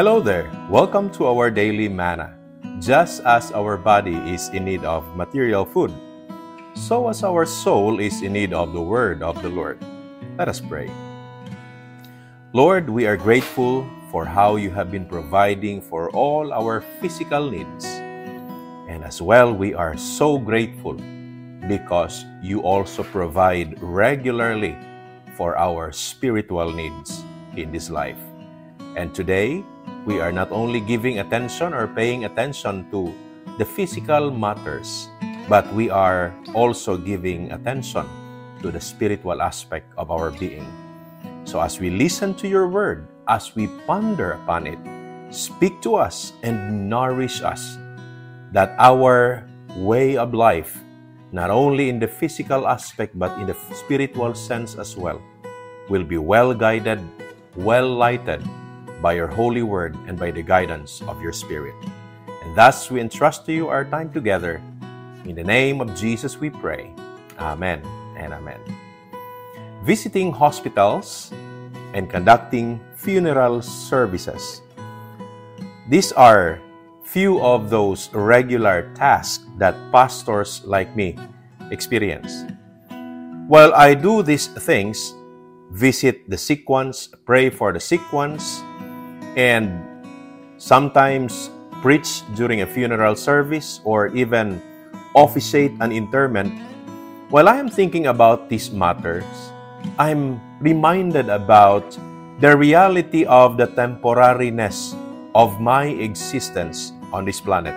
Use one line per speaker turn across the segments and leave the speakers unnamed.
Hello there. Welcome to our daily manna. Just as our body is in need of material food, so as our soul is in need of the word of the Lord. Let us pray. Lord, we are grateful for how you have been providing for all our physical needs. And as well, we are so grateful because you also provide regularly for our spiritual needs in this life. And today, we are not only giving attention or paying attention to the physical matters, but we are also giving attention to the spiritual aspect of our being. So, as we listen to your word, as we ponder upon it, speak to us and nourish us that our way of life, not only in the physical aspect but in the spiritual sense as well, will be well guided, well lighted by your holy word and by the guidance of your Spirit. And thus we entrust to you our time together. In the name of Jesus we pray. Amen and amen. Visiting hospitals and conducting funeral services. These are few of those regular tasks that pastors like me experience. While I do these things, visit the sick ones, pray for the sick ones, and sometimes preach during a funeral service or even officiate an interment, while I am thinking about these matters, I'm reminded about the reality of the temporariness of my existence on this planet.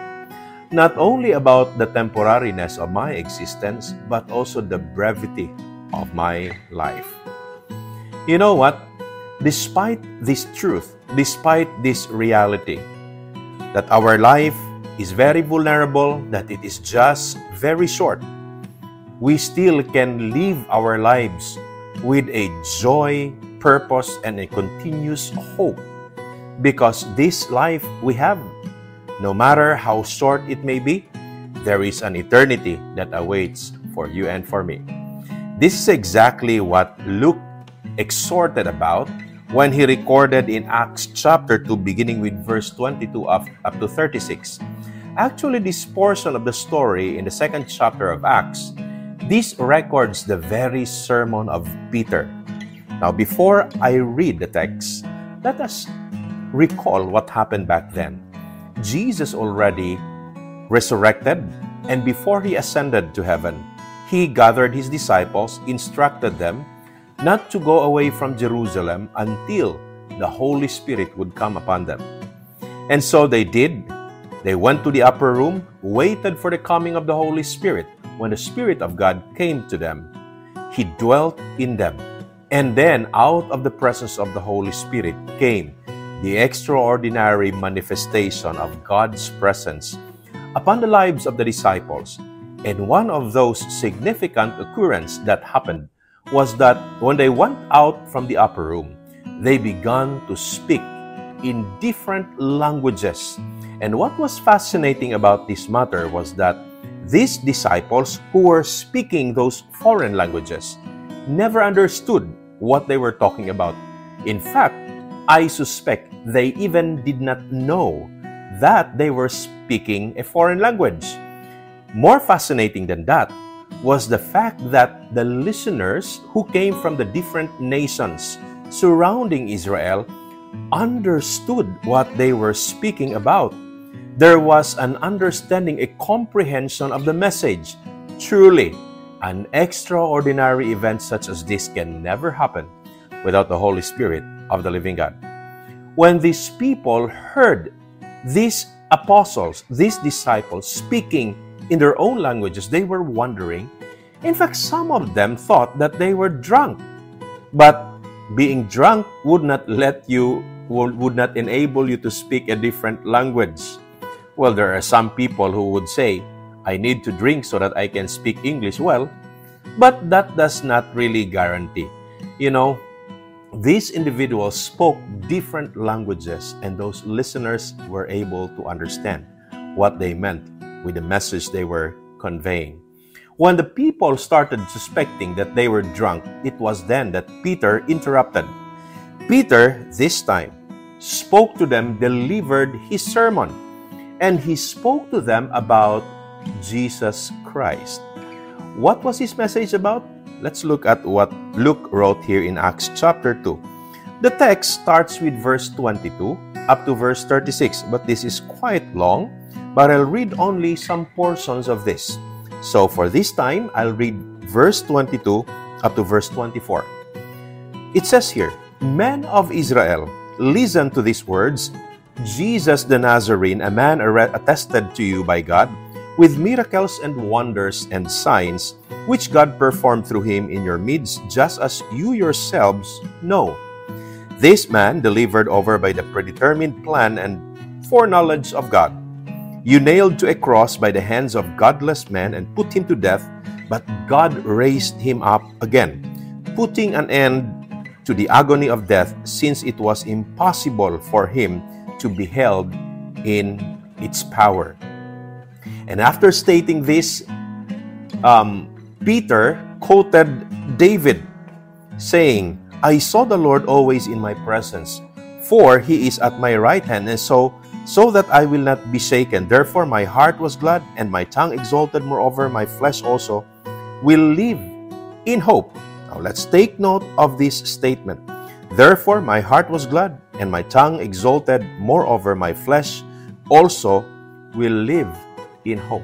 Not only about the temporariness of my existence, but also the brevity of my life. You know what? Despite this truth, despite this reality that our life is very vulnerable, that it is just very short, we still can live our lives with a joy, purpose, and a continuous hope. Because this life we have, no matter how short it may be, there is an eternity that awaits for you and for me. This is exactly what Luke exhorted about when he recorded in Acts chapter 2, beginning with verse 22 up, up to 36. Actually, this portion of the story in the second chapter of Acts, this records the very sermon of Peter. Now, before I read the text, let us recall what happened back then. Jesus already resurrected, and before he ascended to heaven, he gathered his disciples, instructed them, not to go away from Jerusalem until the Holy Spirit would come upon them. And so they did. They went to the upper room, waited for the coming of the Holy Spirit. When the Spirit of God came to them, He dwelt in them. And then out of the presence of the Holy Spirit came the extraordinary manifestation of God's presence upon the lives of the disciples. And one of those significant occurrences that happened was that when they went out from the upper room, they began to speak in different languages. And what was fascinating about this matter was that these disciples who were speaking those foreign languages never understood what they were talking about. In fact, I suspect they even did not know that they were speaking a foreign language. More fascinating than that was the fact that the listeners who came from the different nations surrounding Israel understood what they were speaking about. There was an understanding, a comprehension of the message. Truly, an extraordinary event such as this can never happen without the Holy Spirit of the living God. When these people heard these apostles, these disciples speaking in their own languages, they were wondering. In fact, some of them thought that they were drunk. But being drunk would not let you, would not enable you to speak a different language. Well, there are some people who would say, I need to drink so that I can speak English well, but that does not really guarantee. You know, these individuals spoke different languages, and those listeners were able to understand what they meant with the message they were conveying. When the people started suspecting that they were drunk, it was then that Peter interrupted. Peter, this time, spoke to them, delivered his sermon. And he spoke to them about Jesus Christ. What was his message about? Let's look at what Luke wrote here in Acts chapter 2. The text starts with verse 22 up to verse 36, but this is quite long, but I'll read only some portions of this. So for this time, I'll read verse 22 up to verse 24. It says here, Men of Israel, listen to these words Jesus the Nazarene, a man attested to you by God, with miracles and wonders and signs, which God performed through him in your midst, just as you yourselves know. This man delivered over by the predetermined plan and foreknowledge of God. You nailed to a cross by the hands of godless men and put him to death, but God raised him up again, putting an end to the agony of death, since it was impossible for him to be held in its power. And after stating this, um, Peter quoted David, saying, I saw the Lord always in my presence, for he is at my right hand, and so so that I will not be shaken. Therefore my heart was glad, and my tongue exalted. Moreover, my flesh also will live in hope. Now let's take note of this statement. Therefore my heart was glad, and my tongue exalted. Moreover, my flesh also will live in hope.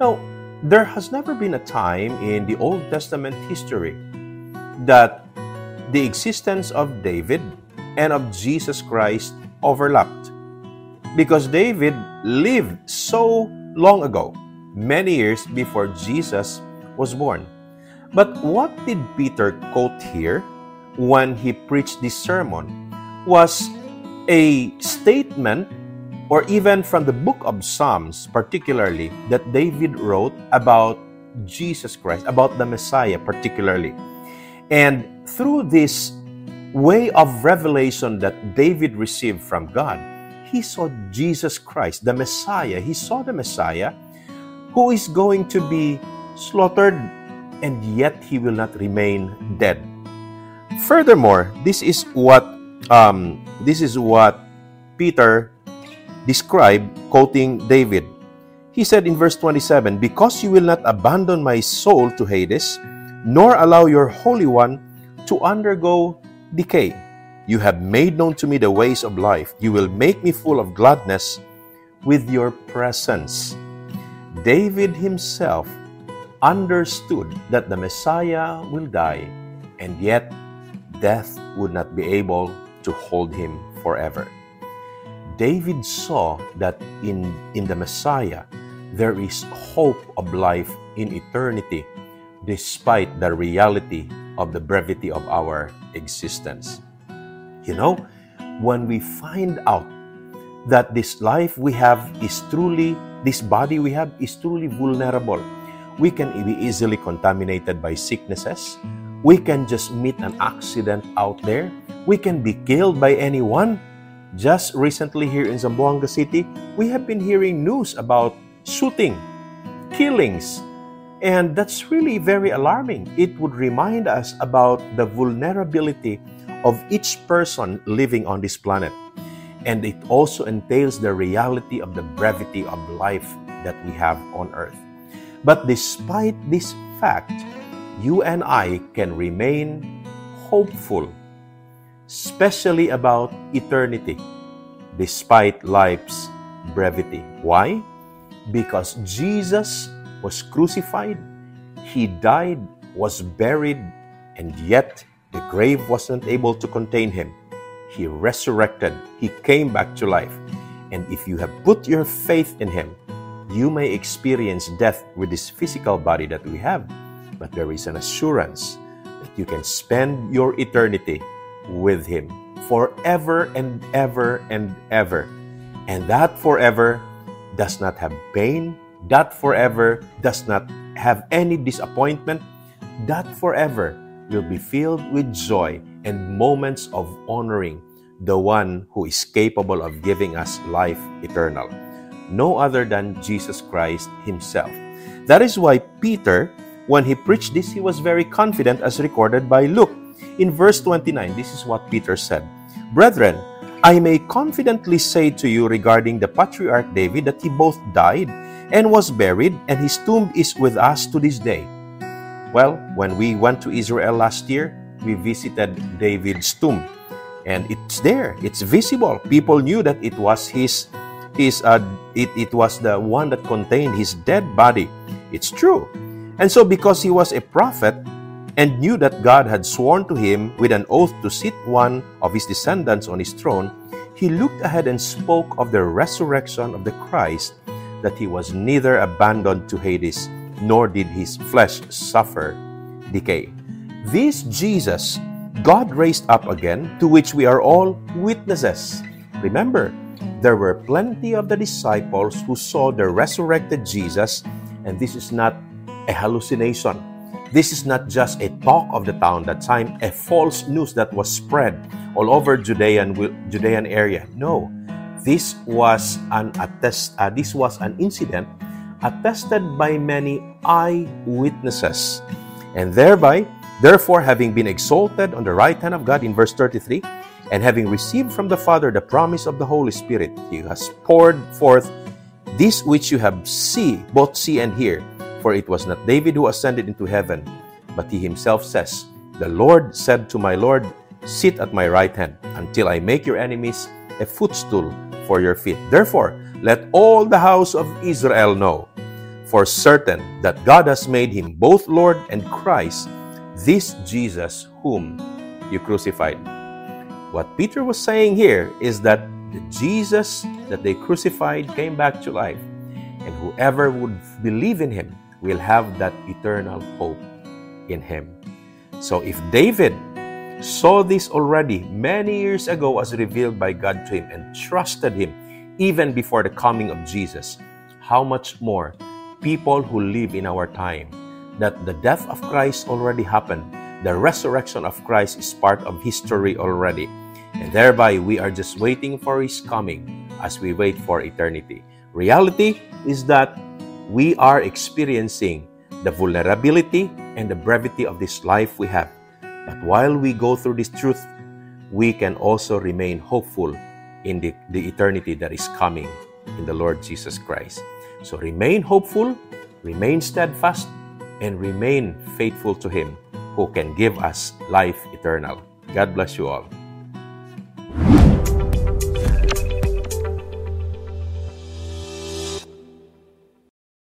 Now, there has never been a time in the Old Testament history that the existence of David and of Jesus Christ overlapped. Because David lived so long ago, many years before Jesus was born. But what did Peter quote here when he preached this sermon was a statement or even from the book of Psalms, particularly, that David wrote about Jesus Christ, about the Messiah, particularly. And through this way of revelation that David received from God, he saw Jesus Christ, the Messiah. He saw the Messiah who is going to be slaughtered and yet he will not remain dead. Furthermore, this is what um, this is what Peter described, quoting David. He said in verse 27, Because you will not abandon my soul to Hades, nor allow your Holy One to undergo decay. You have made known to me the ways of life. You will make me full of gladness with your presence. David himself understood that the Messiah will die, and yet death would not be able to hold him forever. David saw that in, in the Messiah, there is hope of life in eternity despite the reality of the brevity of our existence. You know, when we find out that this life we have is truly, this body we have is truly vulnerable, we can be easily contaminated by sicknesses. We can just meet an accident out there. We can be killed by anyone just recently here in Zamboanga City, we have been hearing news about shooting, killings, and that's really very alarming. It would remind us about the vulnerability of each person living on this planet. And it also entails the reality of the brevity of life that we have on earth. But despite this fact, you and I can remain hopeful especially about eternity, despite life's brevity. Why? Because Jesus was crucified, he died, was buried, and yet the grave wasn't able to contain him. He resurrected, he came back to life. And if you have put your faith in him, you may experience death with this physical body that we have, but there is an assurance that you can spend your eternity with Him forever and ever and ever. And that forever does not have pain, that forever does not have any disappointment, that forever will be filled with joy and moments of honoring the one who is capable of giving us life eternal. No other than Jesus Christ Himself. That is why Peter, when he preached this, he was very confident, as recorded by Luke. In verse 29, this is what Peter said Brethren, I may confidently say to you regarding the patriarch David that he both died and was buried, and his tomb is with us to this day. Well, when we went to Israel last year, we visited David's tomb, and it's there. It's visible. People knew that it was his, his uh, it, it was the one that contained his dead body. It's true. And so, because he was a prophet, and knew that God had sworn to him with an oath to sit one of his descendants on his throne, he looked ahead and spoke of the resurrection of the Christ, that he was neither abandoned to Hades, nor did his flesh suffer decay. This Jesus God raised up again, to which we are all witnesses. Remember, there were plenty of the disciples who saw the resurrected Jesus, and this is not a hallucination. This is not just a talk of the town that time, a false news that was spread all over Judean Judean area. No, this was an attest. Uh, this was an incident attested by many eyewitnesses, and thereby, therefore, having been exalted on the right hand of God in verse thirty-three, and having received from the Father the promise of the Holy Spirit, He has poured forth this which you have see, both see and hear for it was not David who ascended into heaven, but he himself says, The Lord said to my Lord, Sit at my right hand until I make your enemies a footstool for your feet. Therefore, let all the house of Israel know for certain that God has made him both Lord and Christ, this Jesus whom you crucified. What Peter was saying here is that the Jesus that they crucified came back to life, and whoever would believe in him will have that eternal hope in Him. So if David saw this already many years ago as revealed by God to him and trusted Him even before the coming of Jesus, how much more people who live in our time that the death of Christ already happened, the resurrection of Christ is part of history already, and thereby we are just waiting for His coming as we wait for eternity. Reality is that we are experiencing the vulnerability and the brevity of this life we have. But while we go through this truth, we can also remain hopeful in the, the eternity that is coming in the Lord Jesus Christ. So remain hopeful, remain steadfast, and remain faithful to Him who can give us life eternal. God bless you all.